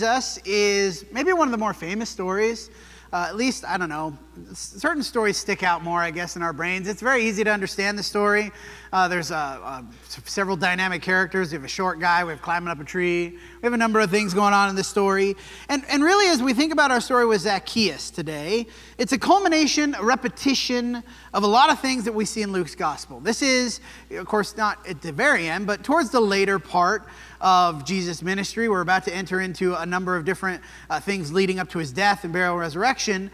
Jesus is maybe one of the more famous stories. Uh, at least, I don't know, certain stories stick out more, I guess, in our brains. It's very easy to understand the story. Uh, there's uh, uh, several dynamic characters. We have a short guy, we have climbing up a tree. We have a number of things going on in this story. And, and really, as we think about our story with Zacchaeus today, it's a culmination, a repetition of a lot of things that we see in Luke's gospel. This is, of course, not at the very end, but towards the later part of Jesus' ministry. We're about to enter into a number of different uh, things leading up to his death and burial and resurrection.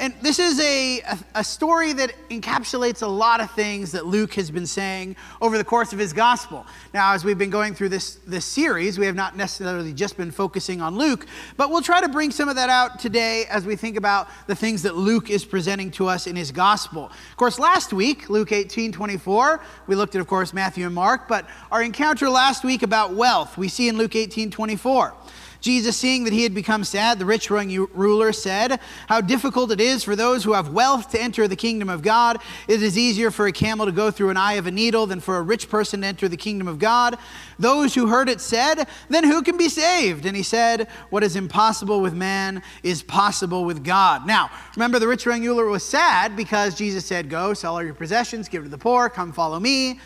And this is a, a, story that encapsulates a lot of things that Luke has been saying over the course of his gospel. Now, as we've been going through this, this series, we have not necessarily just been focusing on Luke, but we'll try to bring some of that out today as we think about the things that Luke is presenting to us in his gospel. Of course, last week, Luke 18 24, we looked at, of course, Matthew and Mark, but our encounter last week about wealth, we see in Luke 18 24. Jesus, seeing that he had become sad, the rich ruler said, How difficult it is for those who have wealth to enter the kingdom of God. It is easier for a camel to go through an eye of a needle than for a rich person to enter the kingdom of God. Those who heard it said, Then who can be saved? And he said, What is impossible with man is possible with God. Now, remember, the rich ruler was sad because Jesus said, Go, sell all your possessions, give to the poor, come follow me.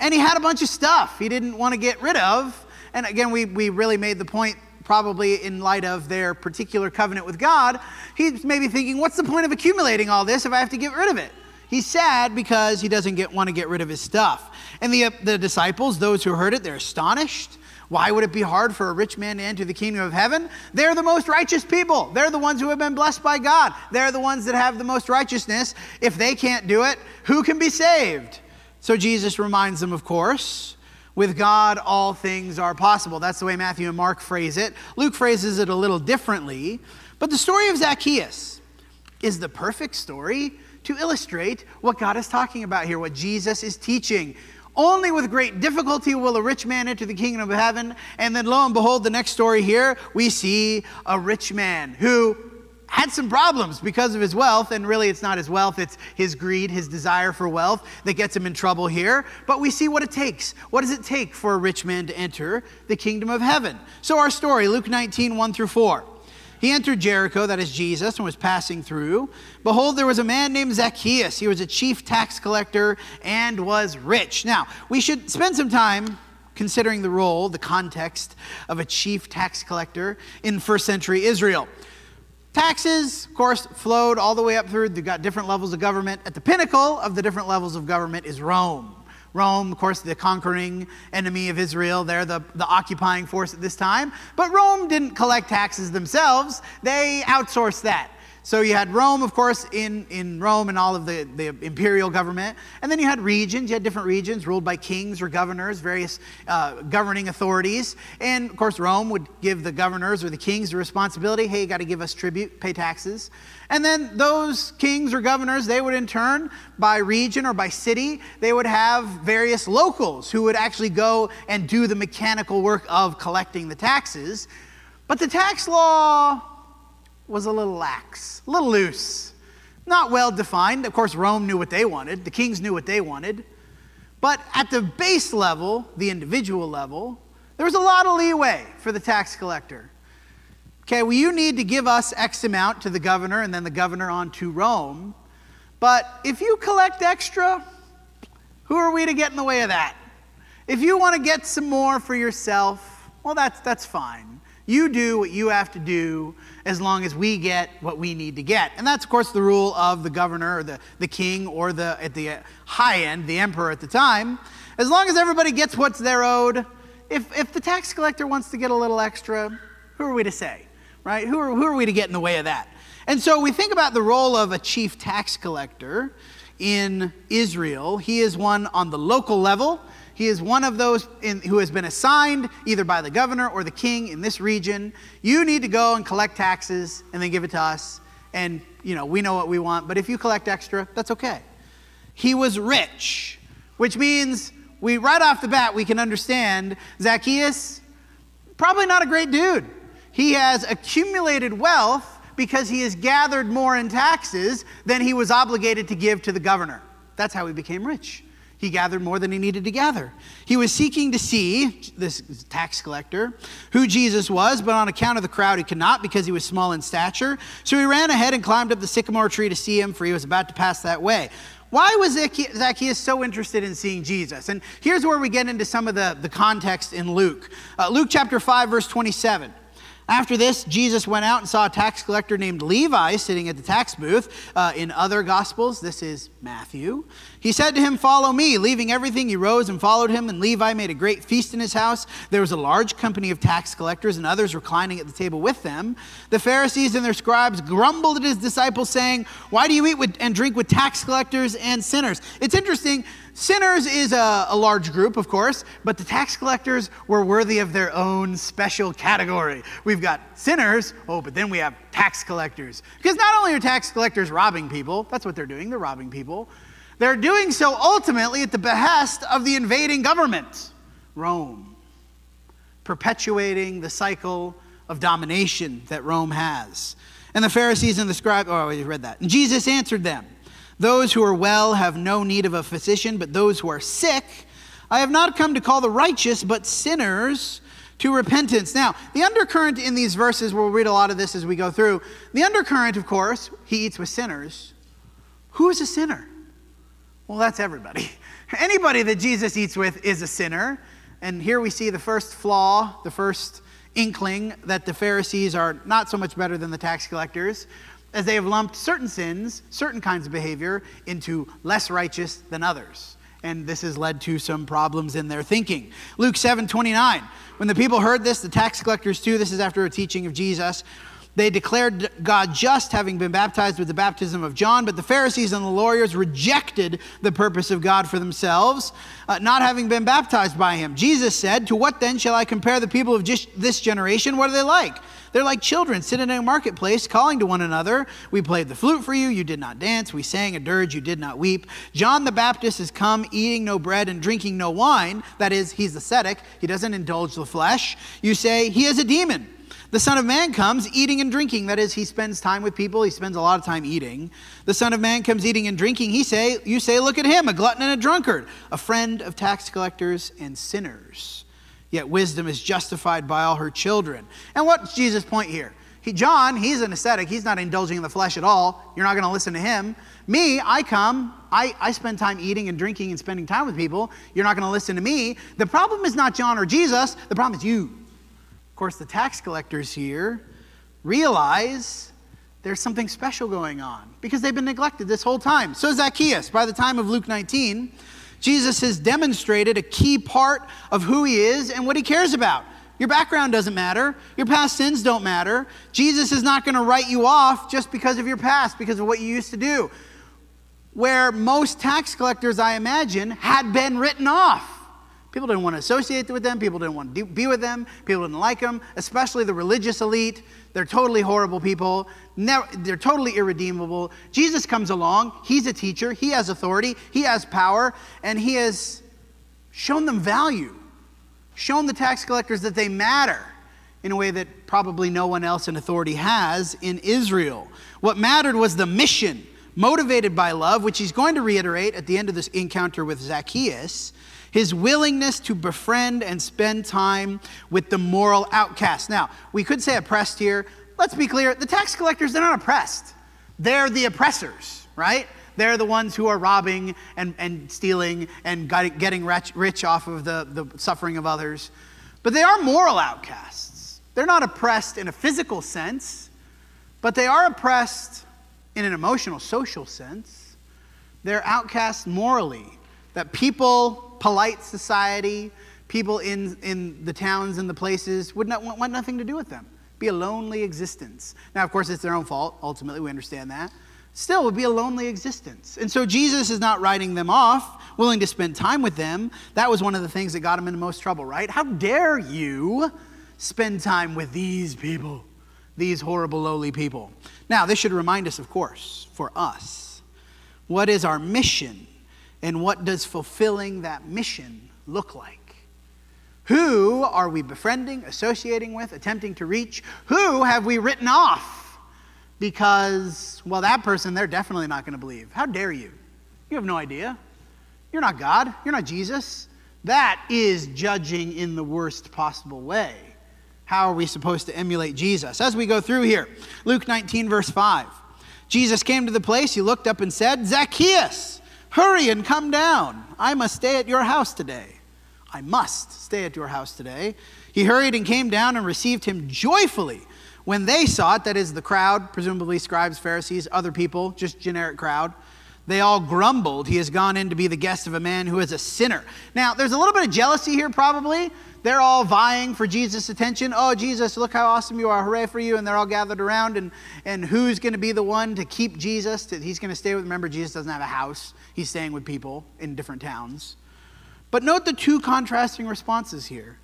And he had a bunch of stuff he didn't want to get rid of. And again, we, we really made the point probably in light of their particular covenant with God, he's maybe thinking, what's the point of accumulating all this if I have to get rid of it? He's sad because he doesn't get, want to get rid of his stuff. And the, uh, the disciples, those who heard it, they're astonished. Why would it be hard for a rich man to enter the kingdom of heaven? They're the most righteous people. They're the ones who have been blessed by God. They're the ones that have the most righteousness. If they can't do it, who can be saved? So Jesus reminds them, of course, with God, all things are possible. That's the way Matthew and Mark phrase it. Luke phrases it a little differently. But the story of Zacchaeus is the perfect story to illustrate what God is talking about here, what Jesus is teaching. Only with great difficulty will a rich man enter the kingdom of heaven. And then, lo and behold, the next story here, we see a rich man who had some problems because of his wealth, and really it's not his wealth, it's his greed, his desire for wealth that gets him in trouble here. But we see what it takes. What does it take for a rich man to enter the kingdom of heaven? So, our story, Luke 19, 1 through 4. He entered Jericho, that is Jesus, and was passing through. Behold, there was a man named Zacchaeus. He was a chief tax collector and was rich. Now, we should spend some time considering the role, the context of a chief tax collector in first century Israel. Taxes, of course, flowed all the way up through, they've got different levels of government. At the pinnacle of the different levels of government is Rome. Rome, of course, the conquering enemy of Israel. They're the, the occupying force at this time. But Rome didn't collect taxes themselves, they outsourced that. So you had Rome, of course, in, in Rome and all of the, the imperial government. And then you had regions. You had different regions ruled by kings or governors, various uh, governing authorities. And of course, Rome would give the governors or the kings the responsibility hey, you got to give us tribute, pay taxes. And then those kings or governors, they would in turn, by region or by city, they would have various locals who would actually go and do the mechanical work of collecting the taxes. But the tax law was a little lax, a little loose, not well defined. Of course, Rome knew what they wanted, the kings knew what they wanted. But at the base level, the individual level, there was a lot of leeway for the tax collector. Okay, well, you need to give us X amount to the governor and then the governor on to Rome. But if you collect extra, who are we to get in the way of that? If you want to get some more for yourself, well, that's, that's fine. You do what you have to do as long as we get what we need to get. And that's, of course, the rule of the governor or the, the king or the, at the high end, the emperor at the time. As long as everybody gets what's their owed, if, if the tax collector wants to get a little extra, who are we to say, right? Who are, who are we to get in the way of that? And so we think about the role of a chief tax collector in Israel. He is one on the local level he is one of those in, who has been assigned either by the governor or the king in this region. You need to go and collect taxes and then give it to us. And, you know, we know what we want, but if you collect extra, that's okay. He was rich, which means we, right off the bat, we can understand Zacchaeus, probably not a great dude. He has accumulated wealth because he has gathered more in taxes than he was obligated to give to the governor. That's how he became rich. He gathered more than he needed to gather. He was seeking to see, this tax collector, who Jesus was, but on account of the crowd, he could not because he was small in stature. So he ran ahead and climbed up the sycamore tree to see him, for he was about to pass that way. Why was Zacchaeus so interested in seeing Jesus? And here's where we get into some of the, the context in Luke. Uh, Luke chapter 5, verse 27. After this, Jesus went out and saw a tax collector named Levi sitting at the tax booth. Uh, in other gospels, this is Matthew. He said to him, Follow me. Leaving everything, he rose and followed him, and Levi made a great feast in his house. There was a large company of tax collectors and others reclining at the table with them. The Pharisees and their scribes grumbled at his disciples, saying, Why do you eat with, and drink with tax collectors and sinners? It's interesting. Sinners is a, a, large group, of course, but the tax collectors were worthy of their own special category. We've got sinners, oh, but then we have tax collectors. Because not only are tax collectors robbing people, that's what they're doing, they're robbing people, they're doing so ultimately at the behest of the invading government, Rome, perpetuating the cycle of domination that Rome has. And the Pharisees and the scribes, oh, we read that. And Jesus answered them. Those who are well have no need of a physician, but those who are sick, I have not come to call the righteous, but sinners to repentance. Now, the undercurrent in these verses, we'll read a lot of this as we go through. The undercurrent, of course, he eats with sinners. Who is a sinner? Well, that's everybody. Anybody that Jesus eats with is a sinner. And here we see the first flaw, the first inkling that the Pharisees are not so much better than the tax collectors as they have lumped certain sins, certain kinds of behavior, into less righteous than others. And this has led to some problems in their thinking. Luke 7 29. When the people heard this, the tax collectors too, this is after a teaching of Jesus, they declared God just, having been baptized with the baptism of John, but the Pharisees and the lawyers rejected the purpose of God for themselves, uh, not having been baptized by him. Jesus said, To what then shall I compare the people of just this generation? What are they like? They're like children sitting in a marketplace, calling to one another. We played the flute for you, you did not dance. We sang a dirge, you did not weep. John the Baptist has come, eating no bread and drinking no wine. That is, he's ascetic, he doesn't indulge the flesh. You say, He is a demon. The Son of Man comes eating and drinking. That is, he spends time with people. He spends a lot of time eating. The Son of Man comes eating and drinking. He say, you say, look at him, a glutton and a drunkard, a friend of tax collectors and sinners. Yet wisdom is justified by all her children. And what's Jesus' point here? He, John, he's an ascetic. He's not indulging in the flesh at all. You're not going to listen to him. Me, I come, I, I spend time eating and drinking and spending time with people. You're not going to listen to me. The problem is not John or Jesus, the problem is you. Course, the tax collectors here realize there's something special going on because they've been neglected this whole time. So, Zacchaeus, by the time of Luke 19, Jesus has demonstrated a key part of who he is and what he cares about. Your background doesn't matter. Your past sins don't matter. Jesus is not going to write you off just because of your past, because of what you used to do. Where most tax collectors, I imagine, had been written off. People didn't want to associate with them. People didn't want to be with them. People didn't like them, especially the religious elite. They're totally horrible people. They're totally irredeemable. Jesus comes along. He's a teacher. He has authority. He has power. And he has shown them value, shown the tax collectors that they matter in a way that probably no one else in authority has in Israel. What mattered was the mission, motivated by love, which he's going to reiterate at the end of this encounter with Zacchaeus his willingness to befriend and spend time with the moral outcast. Now, we could say oppressed here. Let's be clear the tax collectors, they're not oppressed, they're the oppressors, right? They're the ones who are robbing and, and stealing and getting rich, rich off of the, the suffering of others. But they are moral outcasts. They're not oppressed in a physical sense, but they are oppressed in an emotional, social sense. They're outcasts morally. That people polite society, people in, in the towns and the places would not want, want nothing to do with them. Be a lonely existence. Now, of course, it's their own fault. Ultimately, we understand that. Still, it would be a lonely existence. And so Jesus is not writing them off, willing to spend time with them. That was one of the things that got him into most trouble, right? How dare you spend time with these people, these horrible, lowly people? Now, this should remind us, of course, for us, what is our mission and what does fulfilling that mission look like? Who are we befriending, associating with, attempting to reach? Who have we written off? Because, well, that person they're definitely not going to believe. How dare you? You have no idea. You're not God. You're not Jesus. That is judging in the worst possible way. How are we supposed to emulate Jesus? As we go through here, Luke 19, verse 5. Jesus came to the place. He looked up and said, Zacchaeus, hurry and come down. I must stay at your house today. I must stay at your house today. He hurried and came down and received him joyfully. When they saw it, that is the crowd, presumably scribes, Pharisees, other people, just generic crowd, they all grumbled. He has gone in to be the guest of a man who is a sinner. Now, there's a little bit of jealousy here, probably. They're all vying for Jesus' attention. Oh, Jesus, look how awesome you are. Hooray for you. And they're all gathered around. And, and who's going to be the one to keep Jesus? To, he's going to stay with, remember, Jesus doesn't have a house. He's staying with people in different towns. But note the two contrasting responses here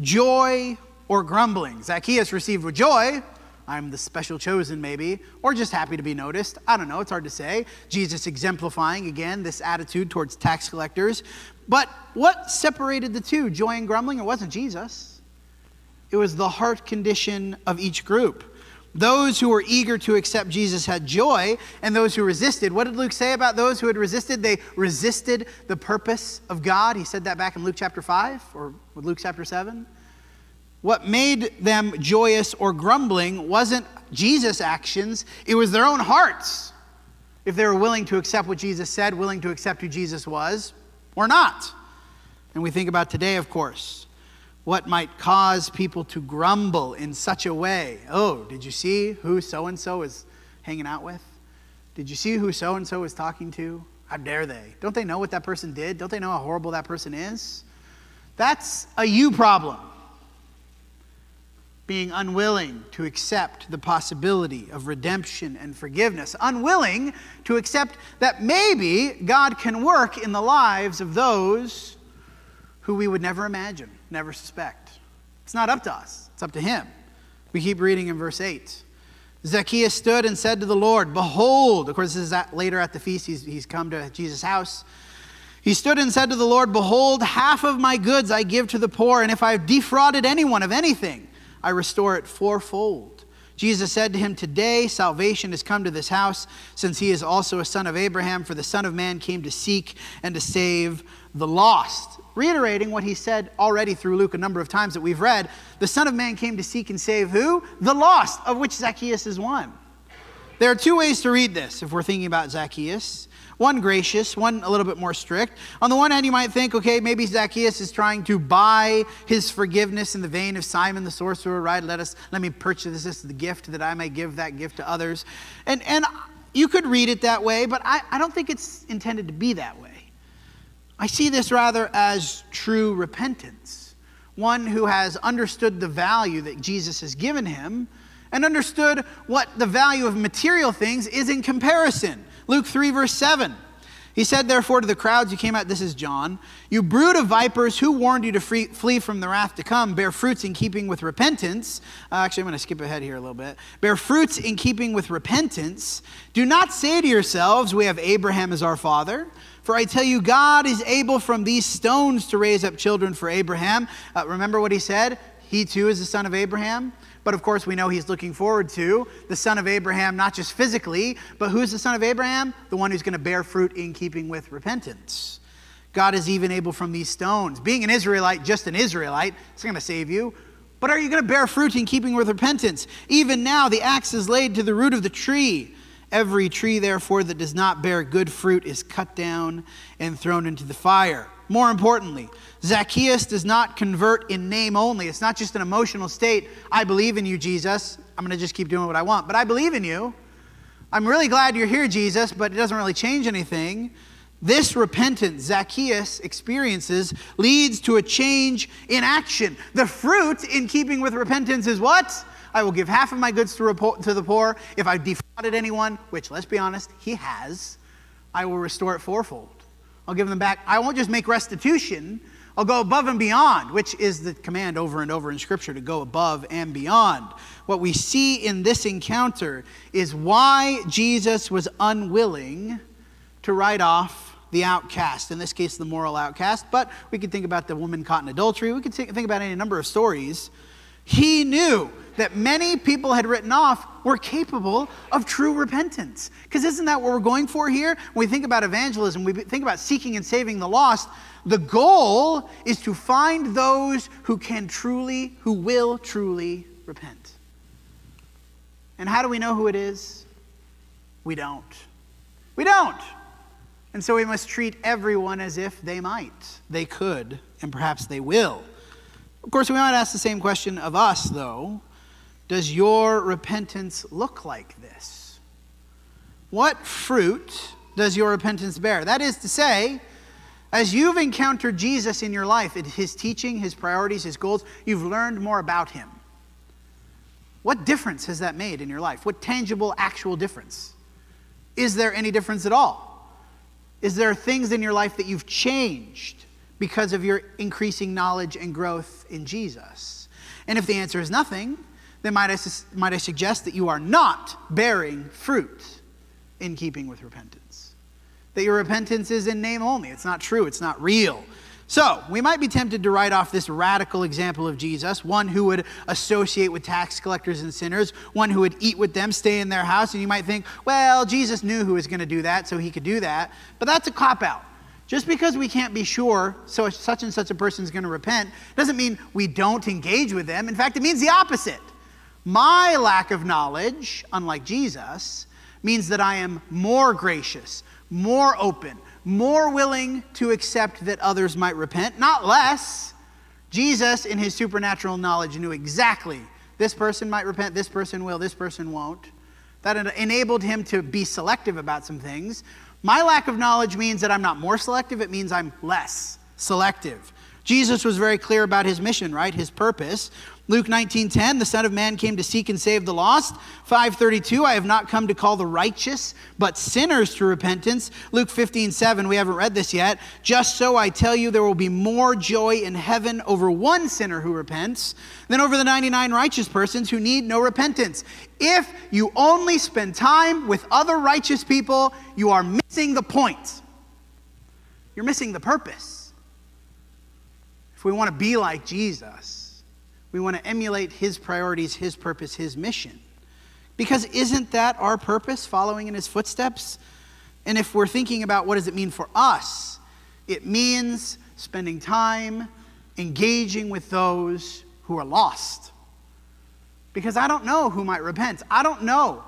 joy or grumbling. Zacchaeus received with joy. I'm the special chosen, maybe, or just happy to be noticed. I don't know, it's hard to say. Jesus exemplifying, again, this attitude towards tax collectors. But what separated the two, joy and grumbling? It wasn't Jesus, it was the heart condition of each group. Those who were eager to accept Jesus had joy, and those who resisted. What did Luke say about those who had resisted? They resisted the purpose of God. He said that back in Luke chapter 5 or Luke chapter 7. What made them joyous or grumbling wasn't Jesus' actions, it was their own hearts. If they were willing to accept what Jesus said, willing to accept who Jesus was, or not. And we think about today, of course, what might cause people to grumble in such a way. Oh, did you see who so and so is hanging out with? Did you see who so and so is talking to? How dare they? Don't they know what that person did? Don't they know how horrible that person is? That's a you problem being unwilling to accept the possibility of redemption and forgiveness, unwilling to accept that maybe God can work in the lives of those who we would never imagine, never suspect. It's not up to us, it's up to Him. We keep reading in verse 8. Zacchaeus stood and said to the Lord, Behold, of course, this is at, later at the feast, he's, he's come to Jesus' house. He stood and said to the Lord, Behold, half of my goods I give to the poor, and if I have defrauded anyone of anything, I restore it fourfold. Jesus said to him, Today salvation has come to this house, since he is also a son of Abraham, for the Son of Man came to seek and to save the lost. Reiterating what he said already through Luke a number of times that we've read, the Son of Man came to seek and save who? The lost, of which Zacchaeus is one. There are two ways to read this if we're thinking about Zacchaeus. One gracious, one a little bit more strict. On the one hand, you might think, okay, maybe Zacchaeus is trying to buy his forgiveness in the vein of Simon the sorcerer, right? Let us let me purchase this the gift that I may give that gift to others. And and you could read it that way, but I, I don't think it's intended to be that way. I see this rather as true repentance. One who has understood the value that Jesus has given him and understood what the value of material things is in comparison. Luke 3, verse 7. He said, therefore, to the crowds who came out, this is John, you brood of vipers, who warned you to free, flee from the wrath to come? Bear fruits in keeping with repentance. Uh, actually, I'm going to skip ahead here a little bit. Bear fruits in keeping with repentance. Do not say to yourselves, we have Abraham as our father. For I tell you, God is able from these stones to raise up children for Abraham. Uh, remember what he said? He too is the son of Abraham. But of course, we know he's looking forward to the son of Abraham, not just physically, but who's the son of Abraham? The one who's going to bear fruit in keeping with repentance. God is even able from these stones. Being an Israelite, just an Israelite, it's going to save you. But are you going to bear fruit in keeping with repentance? Even now, the axe is laid to the root of the tree. Every tree, therefore, that does not bear good fruit is cut down and thrown into the fire. More importantly, Zacchaeus does not convert in name only. It's not just an emotional state. I believe in you, Jesus. I'm going to just keep doing what I want, but I believe in you. I'm really glad you're here, Jesus, but it doesn't really change anything. This repentance Zacchaeus experiences leads to a change in action. The fruit in keeping with repentance is what? I will give half of my goods to, the poor. If I've defrauded anyone, which let's be honest, he has, I will restore it fourfold. I'll give them back. I won't just make restitution, I'll go above and beyond, which is the command over and over in Scripture to go above and beyond. What we see in this encounter is why Jesus was unwilling to write off the outcast, in this case, the moral outcast, but we could think about the woman caught in adultery. We could think about any number of stories. He knew that many people had written off we're capable of true repentance. Because isn't that what we're going for here? When we think about evangelism, we think about seeking and saving the lost. The goal is to find those who can truly, who will truly repent. And how do we know who it is? We don't. We don't. And so we must treat everyone as if they might, they could, and perhaps they will. Of course, we might ask the same question of us, though. Does your repentance look like this? What fruit does your repentance bear? That is to say, as you've encountered Jesus in your life, his teaching, his priorities, his goals, you've learned more about him. What difference has that made in your life? What tangible, actual difference? Is there any difference at all? Is there things in your life that you've changed because of your increasing knowledge and growth in Jesus? And if the answer is nothing, then might I, might I suggest that you are not bearing fruit in keeping with repentance? That your repentance is in name only. It's not true, it's not real. So, we might be tempted to write off this radical example of Jesus, one who would associate with tax collectors and sinners, one who would eat with them, stay in their house. And you might think, well, Jesus knew who was going to do that, so he could do that. But that's a cop out. Just because we can't be sure so such and such a person is going to repent doesn't mean we don't engage with them. In fact, it means the opposite. My lack of knowledge, unlike Jesus, means that I am more gracious, more open, more willing to accept that others might repent, not less. Jesus, in his supernatural knowledge, knew exactly this person might repent, this person will, this person won't. That enabled him to be selective about some things. My lack of knowledge means that I'm not more selective, it means I'm less selective. Jesus was very clear about his mission, right? His purpose. Luke 19:10, the Son of Man came to seek and save the lost. 532, I have not come to call the righteous, but sinners to repentance. Luke 15:7, we haven't read this yet. Just so I tell you, there will be more joy in heaven over one sinner who repents than over the 99 righteous persons who need no repentance. If you only spend time with other righteous people, you are missing the point. You're missing the purpose. If we want to be like Jesus, we want to emulate his priorities, his purpose, his mission. Because isn't that our purpose, following in his footsteps? And if we're thinking about what does it mean for us, it means spending time engaging with those who are lost. Because I don't know who might repent. I don't know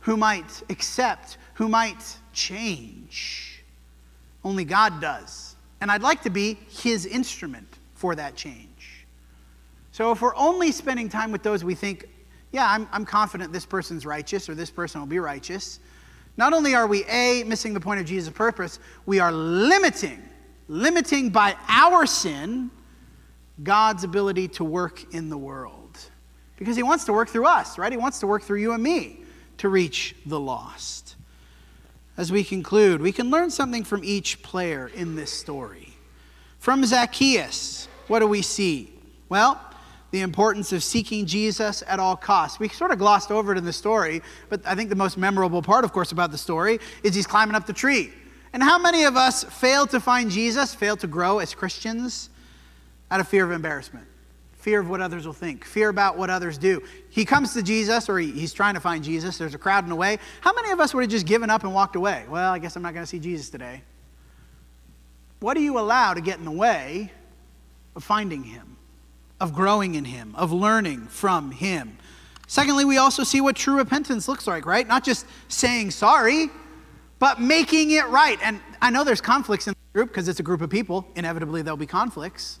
who might accept, who might change. Only God does. And I'd like to be his instrument for that change. So if we're only spending time with those we think, yeah, I'm, I'm confident this person's righteous or this person will be righteous, not only are we, A, missing the point of Jesus' purpose, we are limiting, limiting by our sin God's ability to work in the world. Because he wants to work through us, right? He wants to work through you and me to reach the lost. As we conclude, we can learn something from each player in this story. From Zacchaeus, what do we see? Well, the importance of seeking Jesus at all costs. We sort of glossed over it in the story, but I think the most memorable part, of course, about the story is he's climbing up the tree. And how many of us fail to find Jesus, fail to grow as Christians out of fear of embarrassment? Fear of what others will think, fear about what others do. He comes to Jesus, or he, he's trying to find Jesus. There's a crowd in the way. How many of us would have just given up and walked away? Well, I guess I'm not going to see Jesus today. What do you allow to get in the way of finding him? Of growing in Him, of learning from Him. Secondly, we also see what true repentance looks like, right? Not just saying sorry, but making it right. And I know there's conflicts in the group because it's a group of people. Inevitably, there'll be conflicts.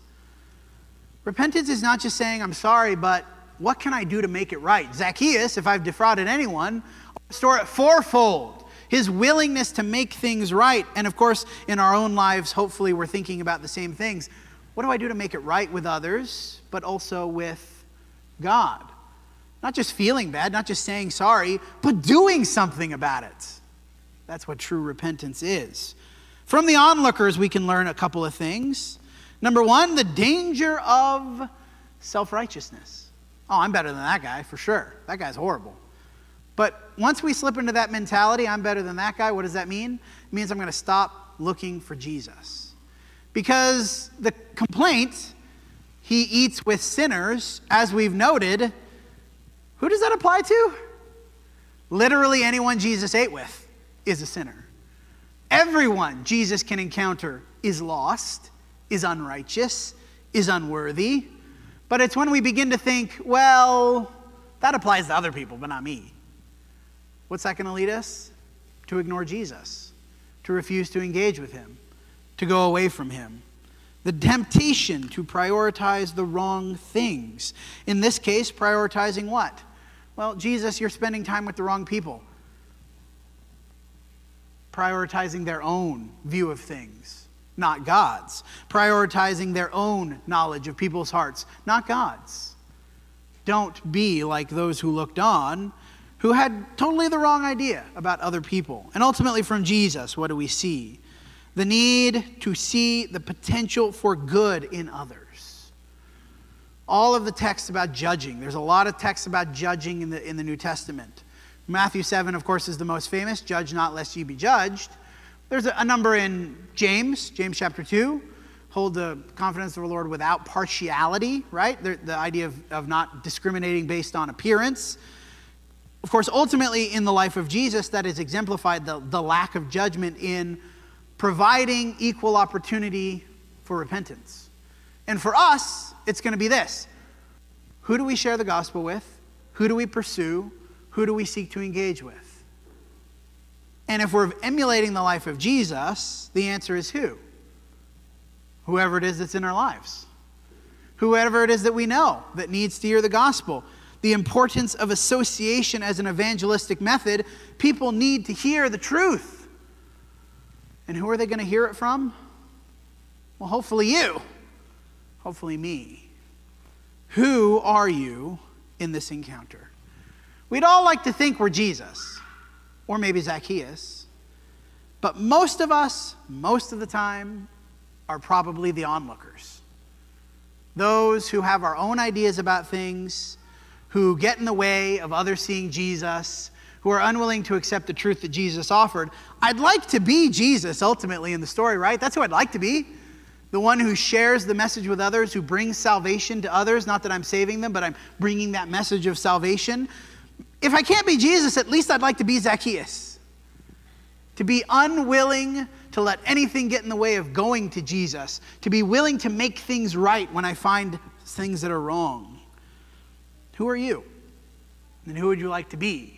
Repentance is not just saying, I'm sorry, but what can I do to make it right? Zacchaeus, if I've defrauded anyone, restore it fourfold. His willingness to make things right. And of course, in our own lives, hopefully, we're thinking about the same things. What do I do to make it right with others, but also with God? Not just feeling bad, not just saying sorry, but doing something about it. That's what true repentance is. From the onlookers, we can learn a couple of things. Number one, the danger of self righteousness. Oh, I'm better than that guy, for sure. That guy's horrible. But once we slip into that mentality, I'm better than that guy, what does that mean? It means I'm going to stop looking for Jesus. Because the complaint, he eats with sinners, as we've noted, who does that apply to? Literally, anyone Jesus ate with is a sinner. Everyone Jesus can encounter is lost, is unrighteous, is unworthy. But it's when we begin to think, well, that applies to other people, but not me. What's that going to lead us? To ignore Jesus, to refuse to engage with him, to go away from him. The temptation to prioritize the wrong things. In this case, prioritizing what? Well, Jesus, you're spending time with the wrong people. Prioritizing their own view of things, not God's. Prioritizing their own knowledge of people's hearts, not God's. Don't be like those who looked on, who had totally the wrong idea about other people. And ultimately, from Jesus, what do we see? The need to see the potential for good in others. All of the texts about judging, there's a lot of texts about judging in the, in the New Testament. Matthew 7, of course, is the most famous judge not lest ye be judged. There's a, a number in James, James chapter 2 hold the confidence of the Lord without partiality, right? The, the idea of, of not discriminating based on appearance. Of course, ultimately, in the life of Jesus, that is exemplified the, the lack of judgment in providing equal opportunity for repentance. And for us, it's going to be this who do we share the gospel with? Who do we pursue? Who do we seek to engage with? And if we're emulating the life of Jesus, the answer is who? Whoever it is that's in our lives. Whoever it is that we know that needs to hear the gospel the importance of association as an evangelistic method, people need to hear the truth. And who are they going to hear it from? Well, hopefully you. Hopefully me. Who are you in this encounter? We'd all like to think we're Jesus, or maybe Zacchaeus. But most of us, most of the time, are probably the onlookers. Those who have our own ideas about things who get in the way of others seeing Jesus, who are unwilling to accept the truth that Jesus offered. I'd like to be Jesus ultimately in the story, right? That's who I'd like to be. The one who shares the message with others, who brings salvation to others. Not that I'm saving them, but I'm bringing that message of salvation. If I can't be Jesus, at least I'd like to be Zacchaeus. To be unwilling to let anything get in the way of going to Jesus, to be willing to make things right when I find things that are wrong. Who are you? And who would you like to be?